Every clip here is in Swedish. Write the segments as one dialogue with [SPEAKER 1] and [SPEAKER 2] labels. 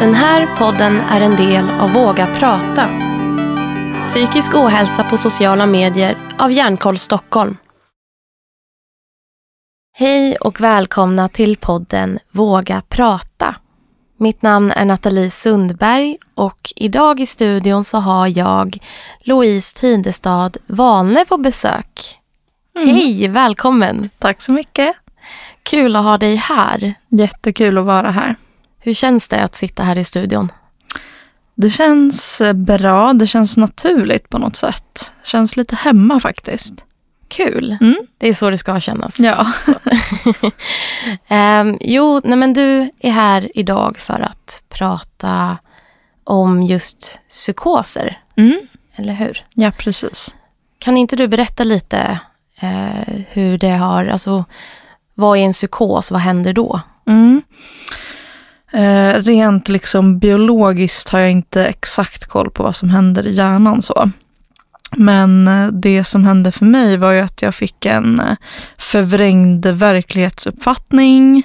[SPEAKER 1] Den här podden är en del av Våga prata. Psykisk ohälsa på sociala medier av Hjärnkoll Stockholm. Hej och välkomna till podden Våga prata. Mitt namn är Nathalie Sundberg och idag i studion så har jag Louise Tidestad Valne på besök.
[SPEAKER 2] Mm.
[SPEAKER 1] Hej, välkommen!
[SPEAKER 2] Tack så mycket.
[SPEAKER 1] Kul att ha dig här.
[SPEAKER 2] Jättekul att vara här.
[SPEAKER 1] Hur känns det att sitta här i studion?
[SPEAKER 2] Det känns eh, bra, det känns naturligt på något sätt. Det känns lite hemma faktiskt.
[SPEAKER 1] Kul.
[SPEAKER 2] Mm.
[SPEAKER 1] Det är så det ska kännas.
[SPEAKER 2] Ja.
[SPEAKER 1] Ehm, jo, nej men du är här idag för att prata om just psykoser,
[SPEAKER 2] Mm.
[SPEAKER 1] eller hur?
[SPEAKER 2] ja, precis.
[SPEAKER 1] Kan inte du berätta lite eh, hur det har, alltså vad är en psykos, vad händer då?
[SPEAKER 2] Mm. Eh, rent liksom biologiskt har jag inte exakt koll på vad som händer i hjärnan så. Men eh, det som hände för mig var ju att jag fick en eh, förvrängd verklighetsuppfattning.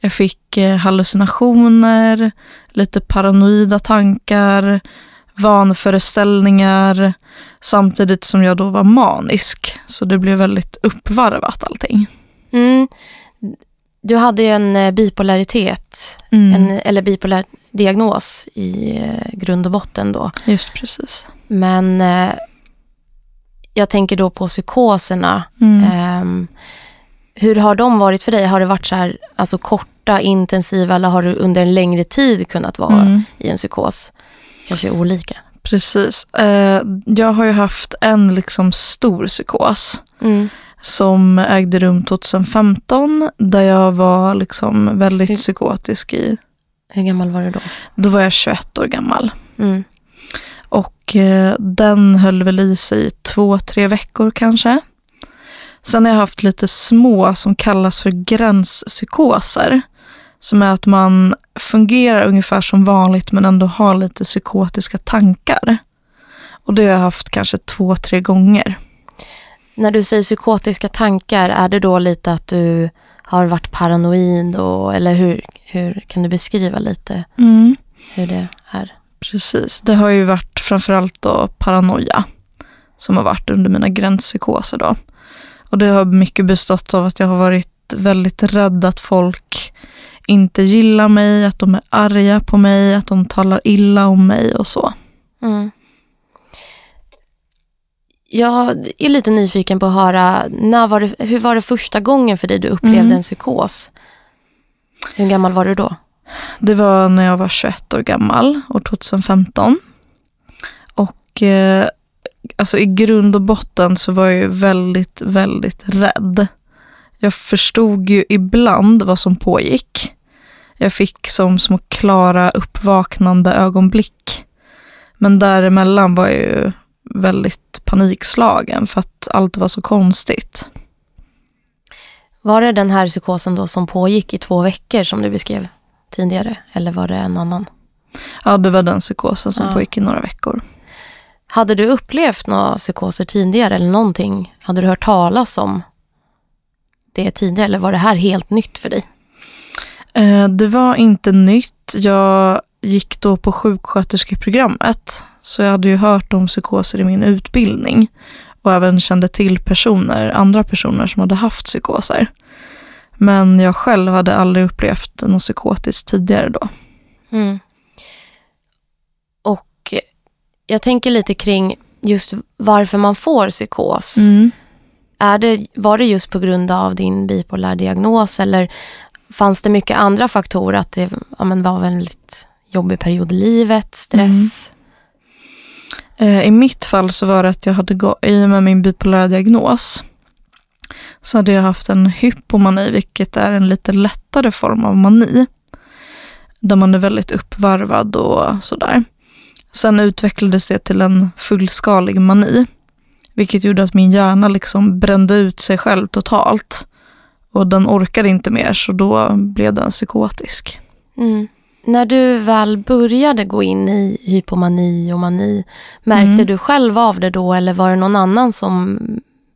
[SPEAKER 2] Jag fick eh, hallucinationer, lite paranoida tankar, vanföreställningar samtidigt som jag då var manisk. Så det blev väldigt uppvarvat allting.
[SPEAKER 1] Mm. Du hade ju en eh, bipolaritet,
[SPEAKER 2] Mm.
[SPEAKER 1] en, eller bipolär diagnos i eh, grund och botten då.
[SPEAKER 2] Just precis.
[SPEAKER 1] Men eh, jag tänker då på psykoserna.
[SPEAKER 2] Mm.
[SPEAKER 1] Ehm, hur har de varit för dig? Har det varit så här, alltså korta, intensiva eller har du under en längre tid kunnat vara
[SPEAKER 2] Mm.
[SPEAKER 1] i en psykos? Kanske olika.
[SPEAKER 2] Precis. Eh, jag har ju haft en liksom stor psykos
[SPEAKER 1] Mm.
[SPEAKER 2] Som ägde rum 2015 där jag var liksom väldigt
[SPEAKER 1] Hur-
[SPEAKER 2] psykotisk i,
[SPEAKER 1] Hur gammal var du då?
[SPEAKER 2] då var jag 21 år gammal.
[SPEAKER 1] Mm.
[SPEAKER 2] Och eh, den höll väl i sig i två, tre veckor kanske. Sen har jag haft lite små som kallas för gränspsykoser. Som är att man fungerar ungefär som vanligt men ändå har lite psykotiska tankar. Och det har jag haft kanske två, tre gånger.
[SPEAKER 1] När du säger psykotiska tankar, är det då lite att du har varit paranoid och, eller hur, hur kan du beskriva lite hur det är?
[SPEAKER 2] Precis, det har ju varit framförallt då paranoia som har varit under mina gränspsykoser då. Och det har mycket bestått av att jag har varit väldigt rädd att folk inte gillar mig, att de är arga på mig, att de talar illa om mig och så.
[SPEAKER 1] Mm. Jag är lite nyfiken på att höra, när var det, hur var det första gången för dig du upplevde
[SPEAKER 2] Mm.
[SPEAKER 1] en psykos? Hur gammal var du då?
[SPEAKER 2] Det var när jag var 21 år gammal, år 2015. Och eh, alltså i grund och botten så var jag ju väldigt, väldigt rädd. Jag förstod ju ibland vad som pågick. Jag fick som små klara uppvaknande ögonblick. Men däremellan var jag ju väldigt panikslagen för att allt var så konstigt.
[SPEAKER 1] Var det den här psykosen då som pågick i två veckor som du beskrev tidigare? Eller var det en annan?
[SPEAKER 2] Ja, det var den psykosen som
[SPEAKER 1] Ja.
[SPEAKER 2] pågick i några veckor.
[SPEAKER 1] Hade du upplevt några psykoser tidigare eller någonting? Hade du hört talas om det tidigare eller var det här helt nytt för dig?
[SPEAKER 2] Eh, Det var inte nytt. Jag gick då på sjuksköterskeprogrammet. Så jag hade ju hört om psykoser i min utbildning. Och även kände till personer, andra personer som hade haft psykoser. Men jag själv hade aldrig upplevt något psykotiskt tidigare då.
[SPEAKER 1] Mm. Och jag tänker lite kring just varför man får psykos.
[SPEAKER 2] Mm.
[SPEAKER 1] Är det, var det just på grund av din bipolär diagnos eller fanns det mycket andra faktorer? Att det ja, men var en väldigt jobbig period i livet, stress?
[SPEAKER 2] Eh, Eh, I mitt fall så var det att jag hade gått, i och med min bipolära diagnos, så hade jag haft en hypomani, vilket är en lite lättare form av mani. Där man är väldigt uppvarvad och sådär. Sen utvecklades det till en fullskalig mani, vilket gjorde att min hjärna liksom brände ut sig själv totalt. Och den orkade inte mer, så då blev den psykotisk.
[SPEAKER 1] Mm. När du väl började gå in i hypomani och mani, märkte
[SPEAKER 2] Mm.
[SPEAKER 1] du själv av det då eller var det någon annan som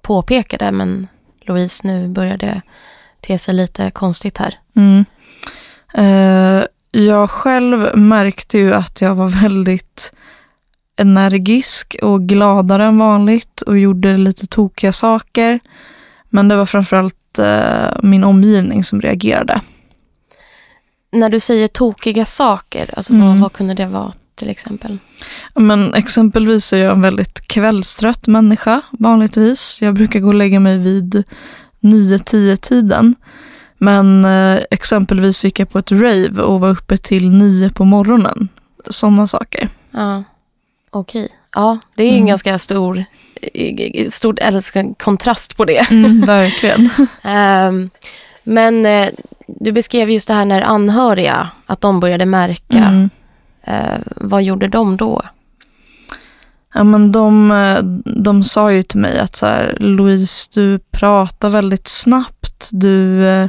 [SPEAKER 1] påpekade men Louise, nu börjar det te sig lite konstigt här?
[SPEAKER 2] Mm. Eh, jag själv märkte ju att jag var väldigt energisk och gladare än vanligt och gjorde lite tokiga saker. Men det var framförallt eh, min omgivning som reagerade.
[SPEAKER 1] När du säger tokiga saker, alltså
[SPEAKER 2] Mm.
[SPEAKER 1] vad, vad kunde det vara till exempel?
[SPEAKER 2] Men exempelvis är jag en väldigt kvällstrött människa vanligtvis. Jag brukar gå och lägga mig vid 9-10 tiden. Men eh, exempelvis gick jag på ett rave och var uppe till 9 på morgonen. Sådana saker.
[SPEAKER 1] Ja, okej. Ja, det är ju en
[SPEAKER 2] Mm.
[SPEAKER 1] ganska stor, stor eller kontrast på det.
[SPEAKER 2] Mm, verkligen.
[SPEAKER 1] Ehm, men eh, du beskrev just det här när anhöriga, att de började märka.
[SPEAKER 2] Mm.
[SPEAKER 1] Eh, vad gjorde de då?
[SPEAKER 2] Ja, men de, eh, de sa ju till mig att så här, Louise, du pratar väldigt snabbt. Du, eh,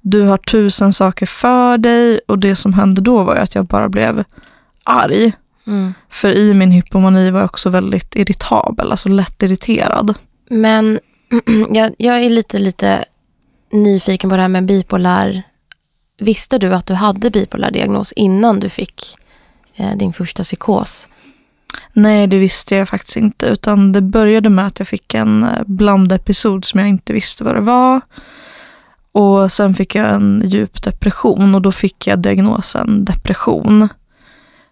[SPEAKER 2] du har tusen saker för dig. Och det som hände då var ju att jag bara blev arg.
[SPEAKER 1] Mm.
[SPEAKER 2] För i min hypomani var jag också väldigt irritabel, alltså lätt irriterad.
[SPEAKER 1] Men jag, jag är lite, lite nyfiken på det här med bipolär. Visste du att du hade bipolär diagnos innan du fick eh, din första psykos?
[SPEAKER 2] Nej, det visste jag faktiskt inte. Utan det började med att jag fick en eh, blandepisod som jag inte visste vad det var. Och sen fick jag en djup depression och då fick jag diagnosen depression.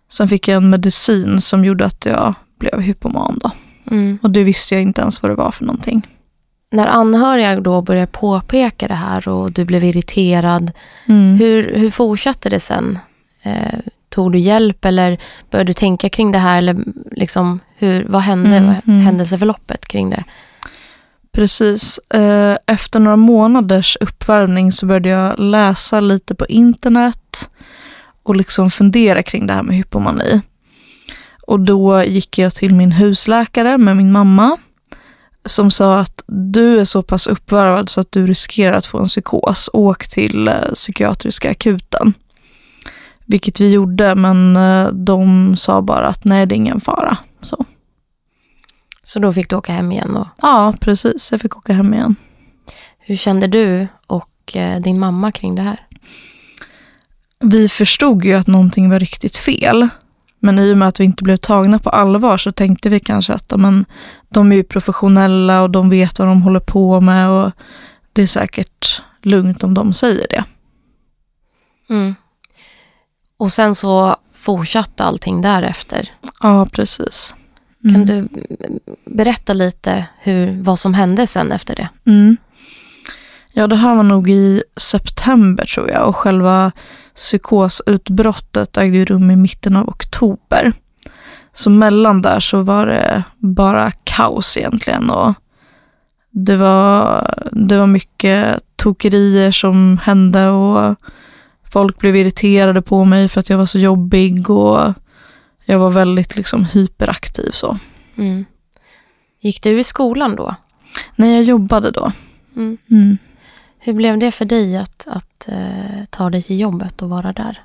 [SPEAKER 2] Sen fick jag en medicin som gjorde att jag blev hypoman då.
[SPEAKER 1] Mm.
[SPEAKER 2] Och det visste jag inte ens vad det var för någonting.
[SPEAKER 1] När anhöriga då började påpeka det här och du blev irriterad,
[SPEAKER 2] Mm.
[SPEAKER 1] hur, hur fortsatte det sen? Eh, tog du hjälp eller började du tänka kring det här? Eller liksom, hur, vad hände?
[SPEAKER 2] Mm, mm.
[SPEAKER 1] Händelseförloppet kring det?
[SPEAKER 2] Precis. Eh, Efter några månaders uppvärmning så började jag läsa lite på internet och liksom fundera kring det här med hypomani. Och då gick jag till min husläkare med min mamma som sa att du är så pass uppvarvad så att du riskerar att få en psykos. Åk till eh, psykiatriska akuten. Vilket vi gjorde, men eh, de sa bara att nej, det är ingen fara. Så.
[SPEAKER 1] Så då fick du åka hem igen. Och,
[SPEAKER 2] Ja, precis. Jag fick åka hem igen.
[SPEAKER 1] hur kände du och eh, din mamma kring det här?
[SPEAKER 2] vi förstod ju att någonting var riktigt fel. Men i och med att vi inte blev tagna på allvar så tänkte vi kanske att ja, men, de är ju professionella och de vet vad de håller på med och det är säkert lugnt om de säger det.
[SPEAKER 1] Mm. Och sen så fortsatte allting därefter.
[SPEAKER 2] Ja, precis.
[SPEAKER 1] Kan
[SPEAKER 2] Mm.
[SPEAKER 1] du mm, berätta lite hur, vad som hände sen efter det?
[SPEAKER 2] Mm. Ja, det här var nog i september tror jag och själva psykosutbrottet ägde ju rum i mitten av oktober. Så mellan där så var det bara kaos egentligen och det var, det var mycket tokerier som hände och folk blev irriterade på mig för att jag var så jobbig och jag var väldigt liksom hyperaktiv så.
[SPEAKER 1] Mm. Gick du i skolan då?
[SPEAKER 2] Nej, jag jobbade då.
[SPEAKER 1] Mm.
[SPEAKER 2] Mm.
[SPEAKER 1] Hur blev det för dig att, att eh, ta dig till jobbet och vara där?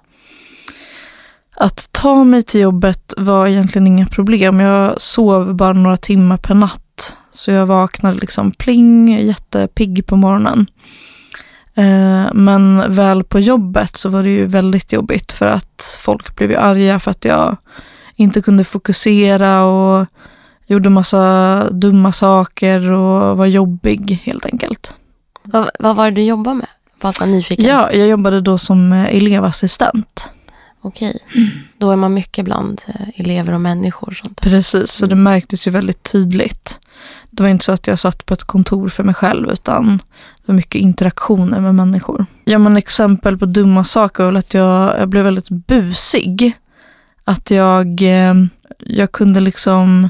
[SPEAKER 2] Att ta mig till jobbet var egentligen inga problem. Jag sov bara några timmar per natt. Så jag vaknade liksom pling, jättepigg på morgonen. Eh, Men väl på jobbet så var det ju väldigt jobbigt för att folk blev ju arga för att jag inte kunde fokusera och gjorde massa dumma saker och var jobbig helt enkelt.
[SPEAKER 1] Vad, vad var det du jobbade med? Här nyfiken.
[SPEAKER 2] Ja, jag jobbade då som eh, elevassistent.
[SPEAKER 1] Okej. Då är man mycket bland eh, elever och människor. och Sånt.
[SPEAKER 2] Precis, så det märktes ju väldigt tydligt. Det var inte så att jag satt på ett kontor för mig själv utan det var mycket interaktioner med människor. Ja men exempel på dumma saker var att jag, jag blev väldigt busig. Att jag, eh, jag kunde liksom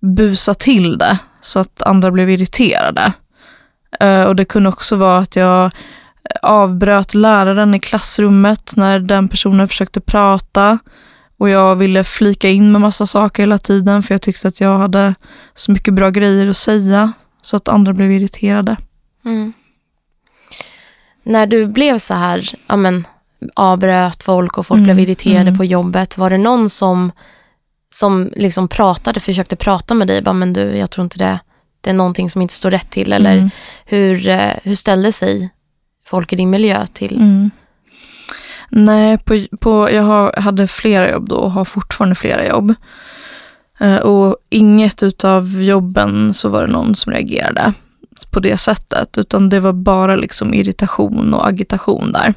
[SPEAKER 2] busa till det så att andra blev irriterade. Eh, Och det kunde också vara att jag avbröt läraren i klassrummet när den personen försökte prata. Och jag ville flika in med massa saker hela tiden för jag tyckte att jag hade så mycket bra grejer att säga. Så att andra blev irriterade.
[SPEAKER 1] Mm. När du blev så här, ja men, avbröt folk och folk
[SPEAKER 2] Mm,
[SPEAKER 1] blev irriterade
[SPEAKER 2] mm.
[SPEAKER 1] på jobbet. Var det någon som, som liksom pratade, försökte prata med dig? Bara, men du, jag tror inte det, det är någonting som inte står rätt till. Eller
[SPEAKER 2] Mm.
[SPEAKER 1] hur, eh, hur ställde sig folk i din miljö till?
[SPEAKER 2] Mm. Nej, på, på, jag har, hade flera jobb då och har fortfarande flera jobb. Eh, och inget utav jobben så var det någon som reagerade på det sättet, utan det var bara liksom irritation och agitation där.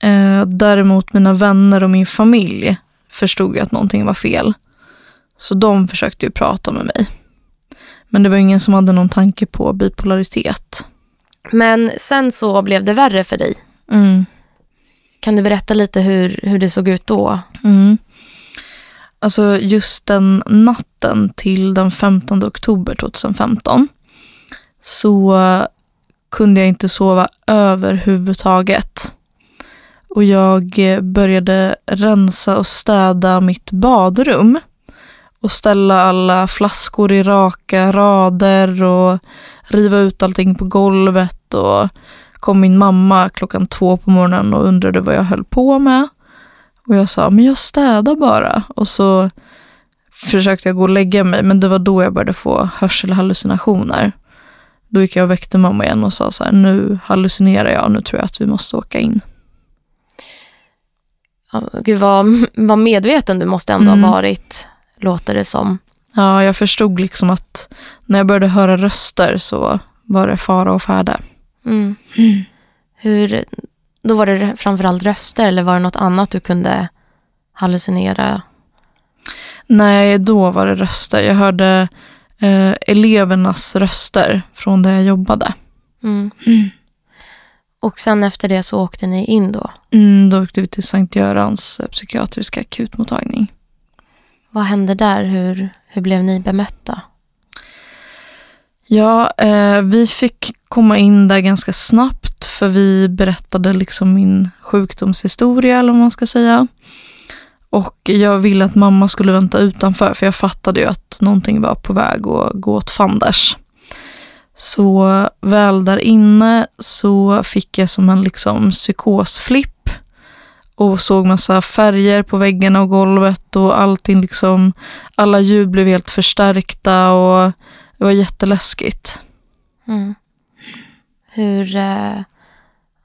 [SPEAKER 2] Eh, däremot mina vänner och min familj förstod att någonting var fel. Så de försökte ju prata med mig. Men det var ingen som hade någon tanke på bipolaritet.
[SPEAKER 1] Men sen så blev det värre för dig.
[SPEAKER 2] Mm.
[SPEAKER 1] Kan du berätta lite hur, hur det såg ut då?
[SPEAKER 2] Mm. Alltså just den natten till den 15 oktober 2015 så kunde jag inte sova överhuvudtaget. Och jag började rensa och städa mitt badrum och ställa alla flaskor i raka rader och riva ut allting på golvet och kom min mamma klockan två på morgonen och undrade vad jag höll på med. Och jag sa, men jag städar bara. Och så försökte jag gå och lägga mig, men det var då jag började få hörselhallucinationer. Då gick jag och väckte mamma igen och sa så här, nu hallucinerar jag, nu tror jag att vi måste åka in.
[SPEAKER 1] Alltså, gud vad, vad medveten du måste ändå
[SPEAKER 2] Mm.
[SPEAKER 1] ha varit, låter det som.
[SPEAKER 2] Ja, jag förstod liksom att när jag började höra röster så var det fara och färde.
[SPEAKER 1] Mm. Hur, då var det framförallt röster eller var det något annat du kunde hallucinera?
[SPEAKER 2] Nej, då var det röster. Jag hörde eh, elevernas röster från där jag jobbade.
[SPEAKER 1] Mm. Och sen efter det så åkte ni in då.
[SPEAKER 2] Mm, då åkte vi till Sankt Görans eh, psykiatriska akutmottagning.
[SPEAKER 1] Vad hände där? Hur, hur blev ni bemötta?
[SPEAKER 2] Ja, eh, vi fick komma in där ganska snabbt för vi berättade liksom min sjukdomshistoria eller vad man ska säga. Och jag ville att mamma skulle vänta utanför för jag fattade ju att någonting var på väg att gå åt fanders. Så väl där inne så fick jag som en liksom psykosflipp och såg massa färger på väggarna och golvet och allting liksom, alla ljud blev helt förstärkta och det var jätteläskigt.
[SPEAKER 1] Mm. Hur, eh,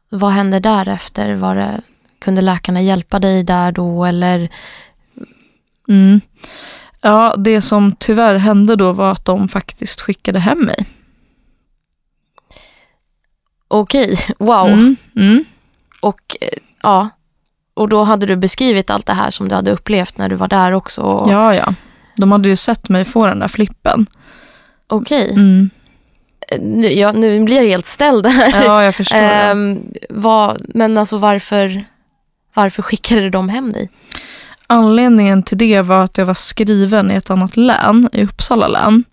[SPEAKER 1] vad hände därefter? Var det, kunde läkarna hjälpa dig där då eller?
[SPEAKER 2] Mm. Ja, det som tyvärr hände då var att de faktiskt skickade hem mig.
[SPEAKER 1] Okej, wow.
[SPEAKER 2] Mm. Mm.
[SPEAKER 1] Och eh, ja, och då hade du beskrivit allt det här som du hade upplevt när du var där också. Och,
[SPEAKER 2] Ja, ja. De hade ju sett mig få den där flippen.
[SPEAKER 1] Okej,
[SPEAKER 2] Mm.
[SPEAKER 1] Eh, nu, ja, nu blir jag helt ställd här.
[SPEAKER 2] Ja, jag förstår.
[SPEAKER 1] Ehm, vad, men alltså varför, varför skickade de hem dig?
[SPEAKER 2] Anledningen till det var att jag var skriven i ett annat län, i Uppsala län.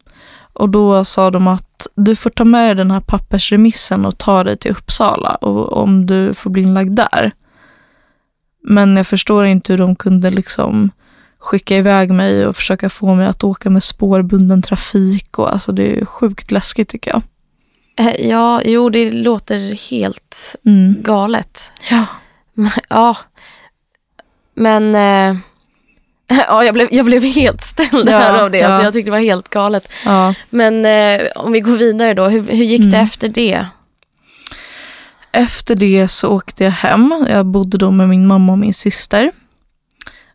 [SPEAKER 2] Och då sa de att du får ta med dig den här pappersremissen och ta dig till Uppsala och, om du får bli inlagd där. Men jag förstår inte hur de kunde liksom skicka iväg mig och försöka få mig att åka med spårbunden trafik. Och, alltså det är sjukt läskigt tycker jag.
[SPEAKER 1] Eh, Ja, jo, det låter helt
[SPEAKER 2] Mm.
[SPEAKER 1] galet.
[SPEAKER 2] Ja.
[SPEAKER 1] Ja, men eh, ja, jag, blev, jag blev helt ställd
[SPEAKER 2] Ja,
[SPEAKER 1] här av det.
[SPEAKER 2] ja.
[SPEAKER 1] Alltså, jag tyckte det var helt galet.
[SPEAKER 2] ja.
[SPEAKER 1] Men eh, om vi går vidare då, hur, hur gick det
[SPEAKER 2] Mm.
[SPEAKER 1] efter det?
[SPEAKER 2] Efter det så åkte jag hem. Jag bodde då med min mamma och min syster.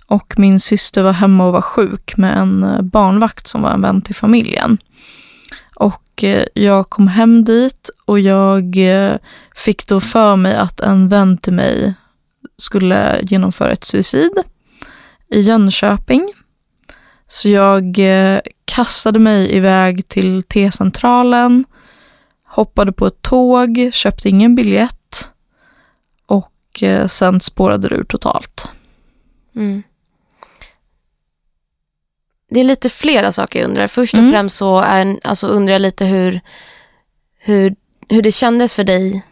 [SPEAKER 2] Och min syster var hemma och var sjuk med en eh, barnvakt som var en vän till familjen. Och eh, jag kom hem dit och jag eh, fick då för mig att en vän till mig skulle genomföra ett suicid i Jönköping. Så jag kastade mig iväg till T-centralen, hoppade på ett tåg, köpte ingen biljett och eh, sen spårade det ur totalt.
[SPEAKER 1] Mm. Det är lite flera saker jag undrar. Först och
[SPEAKER 2] Mm.
[SPEAKER 1] främst så är, alltså undrar jag lite hur, hur, hur det kändes för dig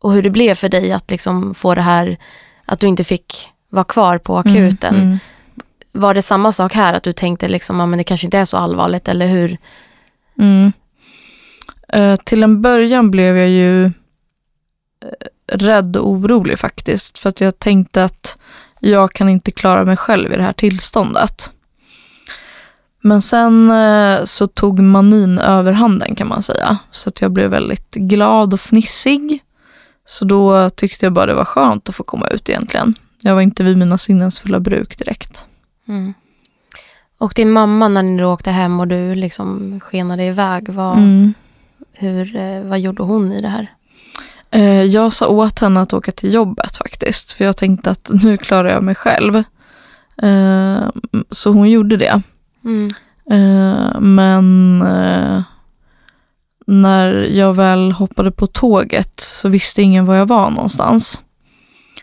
[SPEAKER 1] och hur det blev för dig att liksom få det här, att du inte fick vara kvar på akuten.
[SPEAKER 2] Mm, mm.
[SPEAKER 1] Var det samma sak här, att du tänkte liksom, men det kanske inte är så allvarligt, eller hur?
[SPEAKER 2] Mm. Eh, till en början blev jag ju eh, rädd och orolig faktiskt. För att jag tänkte att jag kan inte klara mig själv i det här tillståndet. Men sen eh, så tog manin överhanden kan man säga. Så att jag blev väldigt glad och fnissig. Så då tyckte jag bara det var skönt att få komma ut egentligen. Jag var inte vid mina sinnens fulla bruk direkt.
[SPEAKER 1] Mm. Och din mamma när ni åkte hem och du liksom skenade iväg, vad,
[SPEAKER 2] Mm.
[SPEAKER 1] Hur, eh, vad gjorde hon i det här?
[SPEAKER 2] Eh, Jag sa åt henne att åka till jobbet faktiskt, för jag tänkte att nu klarar jag mig själv. Eh, Så hon gjorde det.
[SPEAKER 1] Mm.
[SPEAKER 2] Men när jag väl hoppade på tåget så visste ingen var jag var någonstans.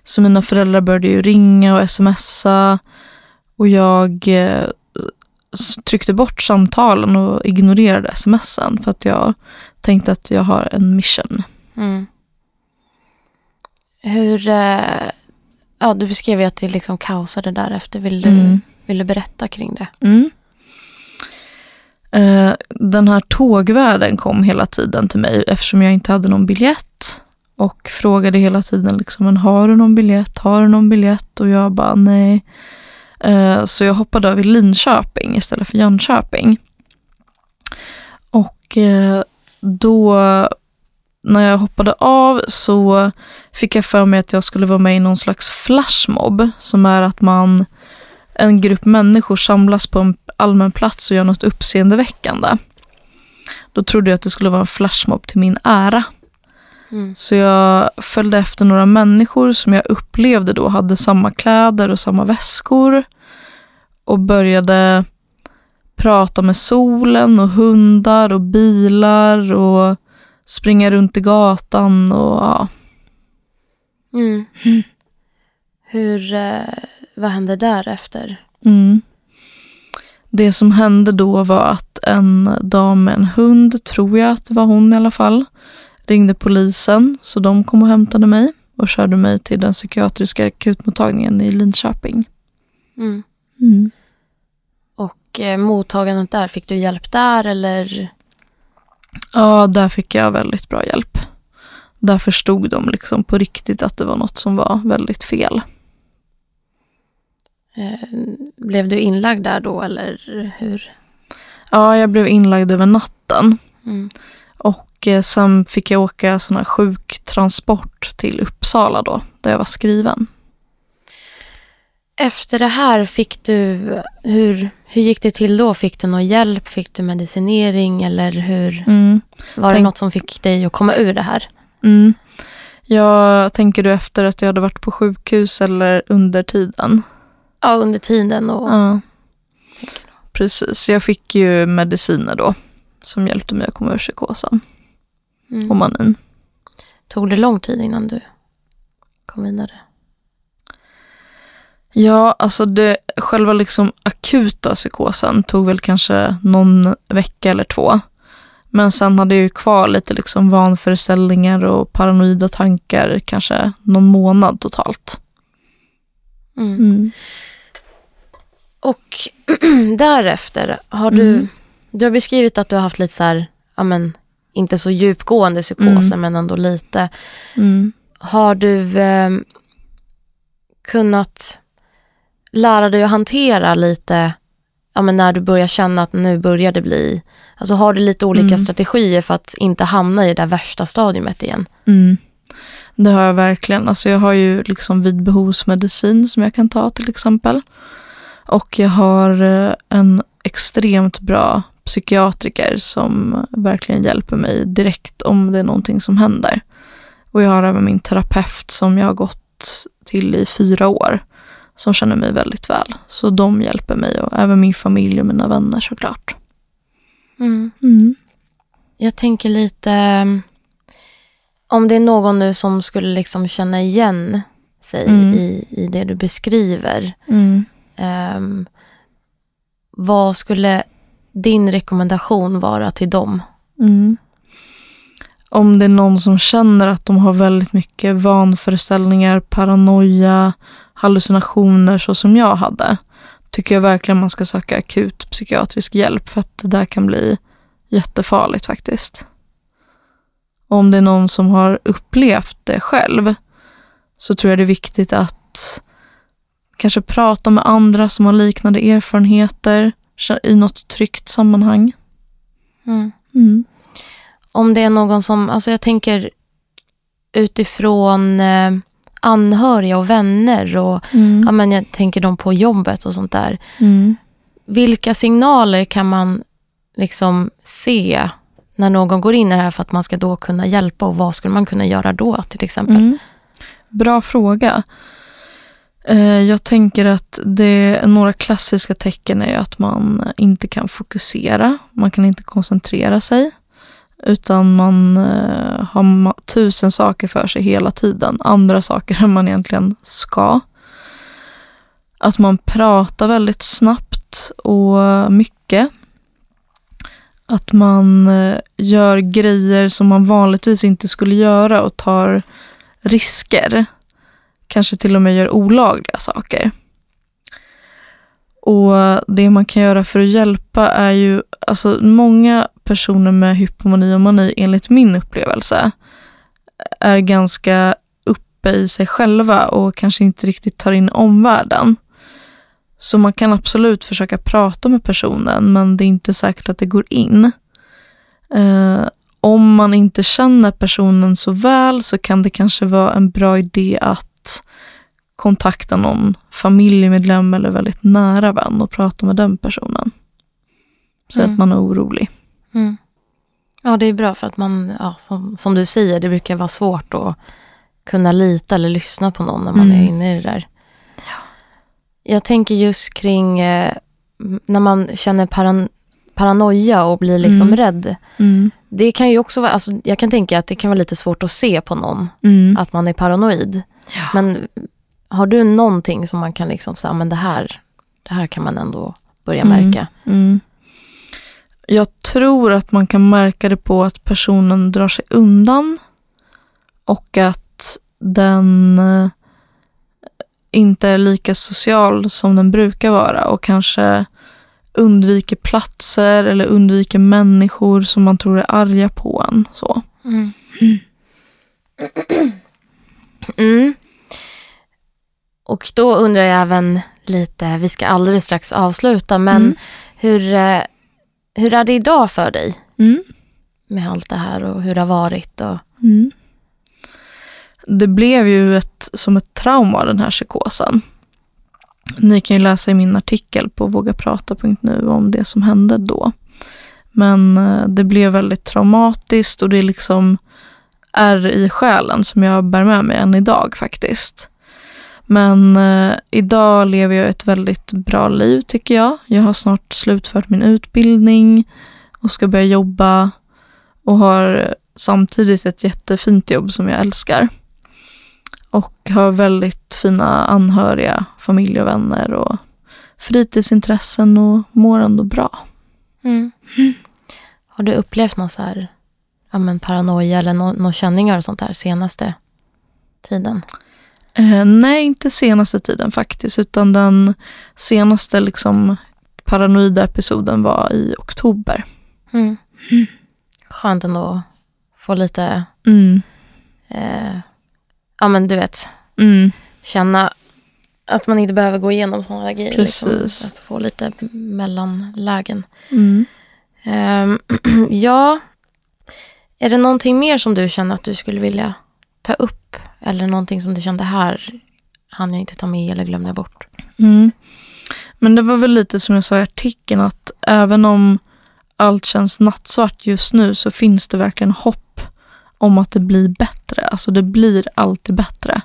[SPEAKER 2] Så mina föräldrar började ju ringa och smsa och jag tryckte bort samtalen och ignorerade smsen för att jag tänkte att jag har en mission.
[SPEAKER 1] Mm. Hur, eh, ja du beskrev ju att det liksom kaosade därefter. Vill du,
[SPEAKER 2] Mm.
[SPEAKER 1] vill du berätta kring det?
[SPEAKER 2] Mm. Eh, den här tågvärden kom hela tiden till mig eftersom jag inte hade någon biljett och frågade hela tiden liksom, men har du någon biljett, har du någon biljett? Och jag bara nej. Eh, så jag hoppade över Linköping istället för Jönköping. Och eh, då när jag hoppade av så fick jag för mig att jag skulle vara med i någon slags flashmob som är att man en grupp människor samlas på en allmän plats och gör något uppseendeväckande. Då trodde jag att det skulle vara en flashmob till min ära.
[SPEAKER 1] Mm.
[SPEAKER 2] Så jag följde efter några människor som jag upplevde då hade samma kläder och samma väskor. Och började prata med solen och hundar och bilar och springa runt i gatan och ja.
[SPEAKER 1] Mm. Hur, eh, vad hände därefter?
[SPEAKER 2] Mm. Det som hände då var att en dam med en hund, tror jag att det var hon i alla fall, ringde polisen så de kom och hämtade mig och körde mig till den psykiatriska akutmottagningen i Linköping.
[SPEAKER 1] Mm.
[SPEAKER 2] Mm.
[SPEAKER 1] Och eh, mottagandet där, fick du hjälp där eller?
[SPEAKER 2] Ja, där fick jag väldigt bra hjälp. Där förstod de liksom på riktigt att det var något som var väldigt fel.
[SPEAKER 1] Eh, blev du inlagd där då eller hur?
[SPEAKER 2] Ja, jag blev inlagd över natten.
[SPEAKER 1] Mm.
[SPEAKER 2] Och eh, sen fick jag åka sån här sjuktransport till Uppsala då, där jag var skriven.
[SPEAKER 1] Efter det här fick du, hur, hur gick det till då? Fick du någon hjälp? Fick du medicinering eller hur?
[SPEAKER 2] Mm.
[SPEAKER 1] Var det
[SPEAKER 2] Tänk-
[SPEAKER 1] något som fick dig att komma ur det här?
[SPEAKER 2] Mm. Jag tänker du efter att jag hade varit på sjukhus eller under tiden?
[SPEAKER 1] Ja, under tiden och...
[SPEAKER 2] Ja. Precis, jag fick ju mediciner då som hjälpte mig att komma ur psykosen
[SPEAKER 1] Mm.
[SPEAKER 2] och manin.
[SPEAKER 1] Tog det lång tid innan du kom vidare?
[SPEAKER 2] Ja, alltså det, själva liksom akuta psykosen tog väl kanske någon vecka eller två. Men sen hade jag ju kvar lite liksom vanföreställningar och paranoida tankar kanske någon månad totalt.
[SPEAKER 1] Mm.
[SPEAKER 2] Mm.
[SPEAKER 1] Och därefter har du...
[SPEAKER 2] Mm.
[SPEAKER 1] Du har beskrivit att du har haft lite så här, ja men inte så djupgående psykoser men ändå lite.
[SPEAKER 2] Mm.
[SPEAKER 1] Har du eh, kunnat lära dig att hantera lite, ja men när du börjar känna att nu börjar det bli, alltså har du lite olika
[SPEAKER 2] Mm.
[SPEAKER 1] strategier för att inte hamna i det där värsta stadiumet igen?
[SPEAKER 2] Mm. Det har jag verkligen. Alltså jag har ju liksom vid behovsmedicin som jag kan ta till exempel. Och jag har eh, en extremt bra psykiatriker som verkligen hjälper mig direkt om det är någonting som händer. Och jag har även min terapeut som jag har gått till i fyra år som känner mig väldigt väl. Så de hjälper mig och även min familj och mina vänner såklart.
[SPEAKER 1] Mm.
[SPEAKER 2] Mm.
[SPEAKER 1] Jag tänker lite, eh, om det är någon nu som skulle liksom känna igen sig
[SPEAKER 2] Mm.
[SPEAKER 1] i, i det du beskriver, ehm, vad skulle din rekommendation vara till dem?
[SPEAKER 2] Mm. Om det är någon som känner att de har väldigt mycket vanföreställningar, paranoia, hallucinationer så som jag hade, tycker jag verkligen man ska söka akut psykiatrisk hjälp för att det där kan bli jättefarligt faktiskt. Och om det är någon som har upplevt det själv så tror jag det är viktigt att kanske prata med andra som har liknande erfarenheter i något tryggt sammanhang.
[SPEAKER 1] Mm.
[SPEAKER 2] Mm.
[SPEAKER 1] Om det är någon som, alltså jag tänker utifrån eh, anhöriga och vänner och
[SPEAKER 2] Mm.
[SPEAKER 1] ja, men jag tänker de på jobbet och sånt där.
[SPEAKER 2] Mm.
[SPEAKER 1] Vilka signaler kan man liksom se när någon går in i det här för att man ska då kunna hjälpa och vad skulle man kunna göra då till exempel?
[SPEAKER 2] Mm. Bra fråga. Eh, jag tänker att det, några klassiska tecken är att man inte kan fokusera, man kan inte koncentrera sig, utan man eh, har tusen saker för sig hela tiden, andra saker än man egentligen ska. Att man pratar väldigt snabbt och mycket. Att man eh, gör grejer som man vanligtvis inte skulle göra och tar risker. Kanske till och med gör olagliga saker. Och det man kan göra för att hjälpa är ju, alltså många personer med hypomani och mani enligt min upplevelse är ganska uppe i sig själva och kanske inte riktigt tar in omvärlden. Så man kan absolut försöka prata med personen men det är inte säkert att det går in. Eh, om man inte känner personen så väl så kan det kanske vara en bra idé att kontakta någon familjemedlem eller väldigt nära vän och prata med den personen. Så
[SPEAKER 1] Mm.
[SPEAKER 2] att man är orolig.
[SPEAKER 1] Mm. Ja, det är bra för att man, ja, som, som du säger, det brukar vara svårt att kunna lita eller lyssna på någon när man
[SPEAKER 2] Mm.
[SPEAKER 1] är inne i det där. Jag tänker just kring eh, när man känner paran paranoia och blir liksom
[SPEAKER 2] Mm.
[SPEAKER 1] rädd.
[SPEAKER 2] Mm.
[SPEAKER 1] Det kan ju också vara, alltså, jag kan tänka att det kan vara lite svårt att se på någon
[SPEAKER 2] Mm.
[SPEAKER 1] att man är paranoid.
[SPEAKER 2] Ja.
[SPEAKER 1] Men har du någonting som man kan liksom säga, men det här, det här kan man ändå börja
[SPEAKER 2] Mm.
[SPEAKER 1] märka?
[SPEAKER 2] Mm. Jag tror att man kan märka det på att personen drar sig undan och att den eh, inte är lika social som den brukar vara och kanske undviker platser eller undviker människor som man tror är arga på en. Så.
[SPEAKER 1] Mm. Mm. Och då undrar jag även lite, vi ska alldeles strax avsluta, men
[SPEAKER 2] Mm.
[SPEAKER 1] hur, eh, hur är det idag för dig
[SPEAKER 2] Mm.
[SPEAKER 1] med allt det här och hur det har varit? Och,
[SPEAKER 2] Mm. Det blev ju ett, som ett trauma den här psykosen. Ni kan ju läsa i min artikel på vågaprata.nu om det som hände då. Men eh, det blev väldigt traumatiskt och det är liksom är i själen som jag bär med mig än idag faktiskt. Men eh, idag lever jag ett väldigt bra liv tycker jag. Jag har snart slutfört min utbildning och ska börja jobba och har samtidigt ett jättefint jobb som jag älskar. Och har väldigt fina anhöriga, familj och vänner och fritidsintressen och mår ändå bra.
[SPEAKER 1] Mm. Har du upplevt någon så här, ja, men paranoia eller nå- några känningar och sånt här senaste tiden?
[SPEAKER 2] Eh, nej, inte senaste tiden faktiskt, utan den senaste liksom paranoida episoden var i oktober.
[SPEAKER 1] Mm. Skönt ändå att få lite,
[SPEAKER 2] Mm.
[SPEAKER 1] eh, ja men du vet,
[SPEAKER 2] Mm.
[SPEAKER 1] känna att man inte behöver gå igenom sådana här grejer. Liksom, att få lite mellanlägen.
[SPEAKER 2] Mm.
[SPEAKER 1] Ehm, ja, är det någonting mer som du känner att du skulle vilja ta upp? Eller någonting som du kände här hann jag inte ta med eller glömde jag bort?
[SPEAKER 2] Mm. Men det var väl lite som jag sa i artikeln att även om allt känns nattsvart just nu så finns det verkligen hopp om att det blir bättre. Alltså det blir alltid bättre.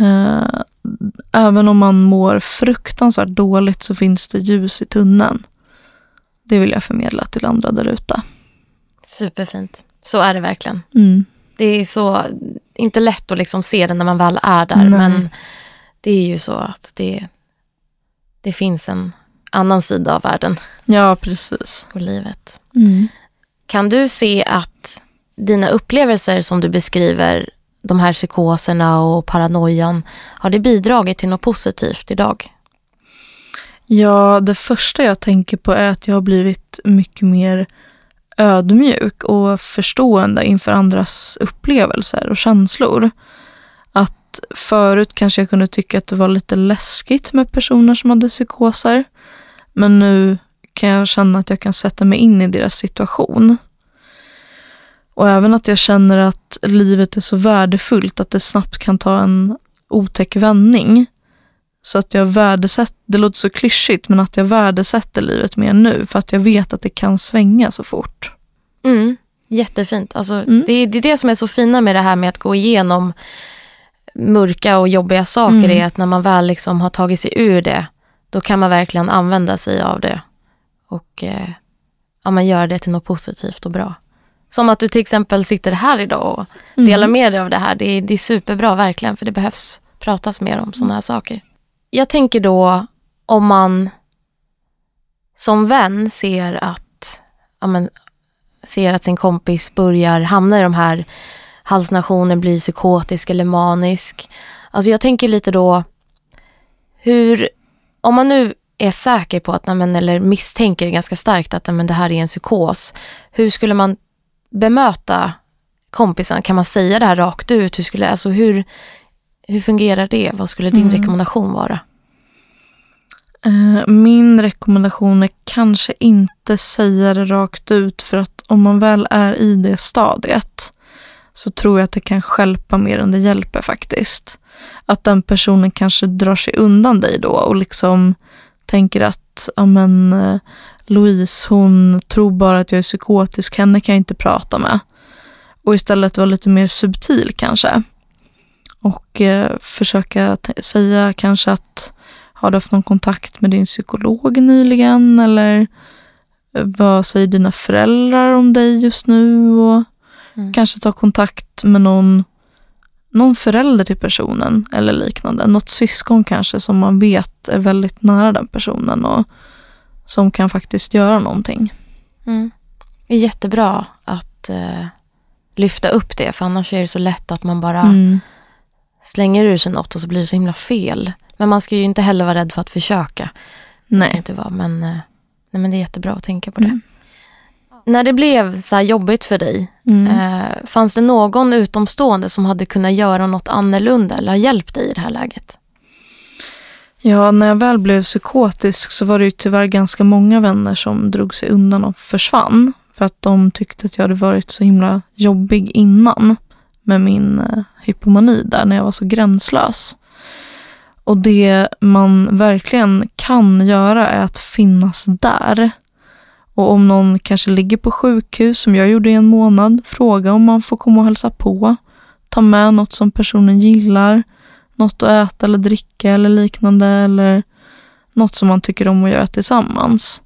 [SPEAKER 2] Eh, även om man mår fruktansvärt dåligt så finns det ljus i tunneln. Det vill jag förmedla till andra där ute.
[SPEAKER 1] Superfint. Så är det verkligen.
[SPEAKER 2] Mm.
[SPEAKER 1] Det är så, inte lätt att liksom se det när man väl är där,
[SPEAKER 2] Nej.
[SPEAKER 1] men det är ju så att det, det finns en annan sida av världen
[SPEAKER 2] Ja, precis.
[SPEAKER 1] och livet.
[SPEAKER 2] Mm.
[SPEAKER 1] Kan du se att dina upplevelser som du beskriver, de här psykoserna och paranoian, har det bidragit till något positivt idag?
[SPEAKER 2] Ja, det första jag tänker på är att jag har blivit mycket mer ödmjuk och förstående inför andras upplevelser och känslor. Att förut kanske jag kunde tycka att det var lite läskigt med personer som hade psykoser. Men nu kan jag känna att jag kan sätta mig in i deras situation. Och även att jag känner att livet är så värdefullt att det snabbt kan ta en otäck vändning. Så att jag värdesätter, det låter så klyschigt, men att jag värdesätter livet mer nu för att jag vet att det kan svänga så fort.
[SPEAKER 1] Mm. Jättefint. Alltså,
[SPEAKER 2] Mm.
[SPEAKER 1] det, det är det som är så fina med det här med att gå igenom mörka och jobbiga saker,
[SPEAKER 2] Mm.
[SPEAKER 1] är att när man väl liksom har tagit sig ur det, då kan man verkligen använda sig av det och eh, ja, man gör det till något positivt och bra. Som att du till exempel sitter här idag och delar med dig av det här. Det är, det är superbra verkligen, för det behövs pratas mer om sådana här saker. Jag tänker då om man som vän ser att, ja, men, ser att sin kompis börjar hamna i de här halsnationen, blir psykotisk eller manisk. Alltså jag tänker lite då, hur, om man nu är säker på att, men, eller misstänker ganska starkt att men, det här är en psykos, hur skulle man bemöta kompisen? Kan man säga det här rakt ut? Hur, skulle, alltså hur, hur fungerar det? Vad skulle din
[SPEAKER 2] Mm.
[SPEAKER 1] rekommendation vara?
[SPEAKER 2] Eh, Min rekommendation är kanske inte säga det rakt ut för att om man väl är i det stadiet så tror jag att det kan skälpa mer än det hjälper faktiskt. Att den personen kanske drar sig undan dig då och liksom tänker att ja men eh, Louise hon tror bara att jag är psykotisk, henne kan jag inte prata med. Och istället vara lite mer subtil kanske. Och eh, försöka säga kanske att har du haft någon kontakt med din psykolog nyligen? Eller eh, vad säger dina föräldrar om dig just nu? Och
[SPEAKER 1] Mm.
[SPEAKER 2] Kanske ta kontakt med någon, någon förälder till personen eller liknande. Något syskon kanske som man vet är väldigt nära den personen och som kan faktiskt göra någonting.
[SPEAKER 1] Mm. Det är jättebra att eh, lyfta upp det, för annars är det så lätt att man bara
[SPEAKER 2] Mm.
[SPEAKER 1] Slänger ur sig något och så blir det så himla fel. Men man ska ju inte heller vara rädd för att försöka. Det
[SPEAKER 2] Nej.
[SPEAKER 1] inte vara, men, eh, nej, men det är jättebra att tänka på det.
[SPEAKER 2] Mm.
[SPEAKER 1] När det blev så här jobbigt för dig,
[SPEAKER 2] Mm.
[SPEAKER 1] eh, fanns det någon utomstående som hade kunnat göra något annorlunda eller ha hjälpt dig i det här läget?
[SPEAKER 2] Ja, när jag väl blev psykotisk så var det ju tyvärr ganska många vänner som drog sig undan och försvann. För att de tyckte att jag hade varit så himla jobbig innan med min eh, hypomani där när jag var så gränslös. Och det man verkligen kan göra är att finnas där. Och om någon kanske ligger på sjukhus, som jag gjorde i en månad, fråga om man får komma och hälsa på. Ta med något som personen gillar något att äta eller dricka eller liknande eller något som man tycker om att göra tillsammans.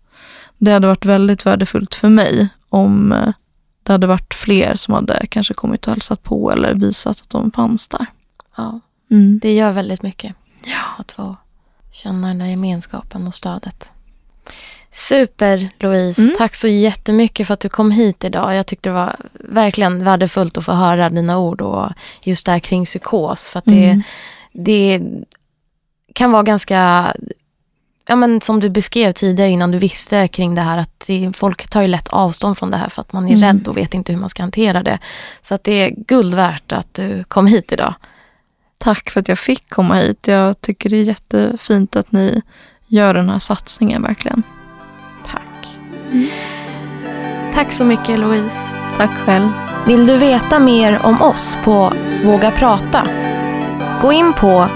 [SPEAKER 2] Det hade varit väldigt värdefullt för mig om eh, det hade varit fler som hade kanske kommit och hälsat på eller visat att de fanns där.
[SPEAKER 1] Ja,
[SPEAKER 2] Mm.
[SPEAKER 1] det gör väldigt mycket. Att få känna den där gemenskapen och stödet. Super Louise,
[SPEAKER 2] Mm.
[SPEAKER 1] tack så jättemycket för att du kom hit idag. Jag tyckte det var verkligen värdefullt att få höra dina ord och just det här kring psykos. För att det,
[SPEAKER 2] Mm.
[SPEAKER 1] det kan vara ganska, ja men som du beskrev tidigare innan du visste kring det här att det, folk tar ju lätt avstånd från det här för att man är
[SPEAKER 2] Mm.
[SPEAKER 1] rädd och vet inte hur man ska hantera det. Så att det är guld värt att du kom hit idag.
[SPEAKER 2] Tack för att jag fick komma hit. Jag tycker det är jättefint att ni gör den här satsningen verkligen.
[SPEAKER 1] Tack. Tack så mycket Louise.
[SPEAKER 2] Tack själv.
[SPEAKER 1] Vill du veta mer om oss på Våga Prata? Gå in på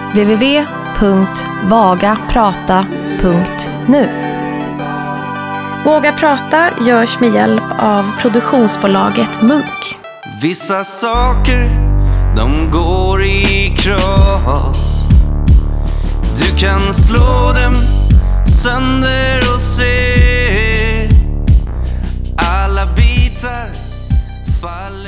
[SPEAKER 1] www.vagaprata.nu Våga Prata görs med hjälp av produktionsbolaget Munk.
[SPEAKER 3] Vissa saker, de går i kras. Du kan slå dem sönder och se. Alla bitar faller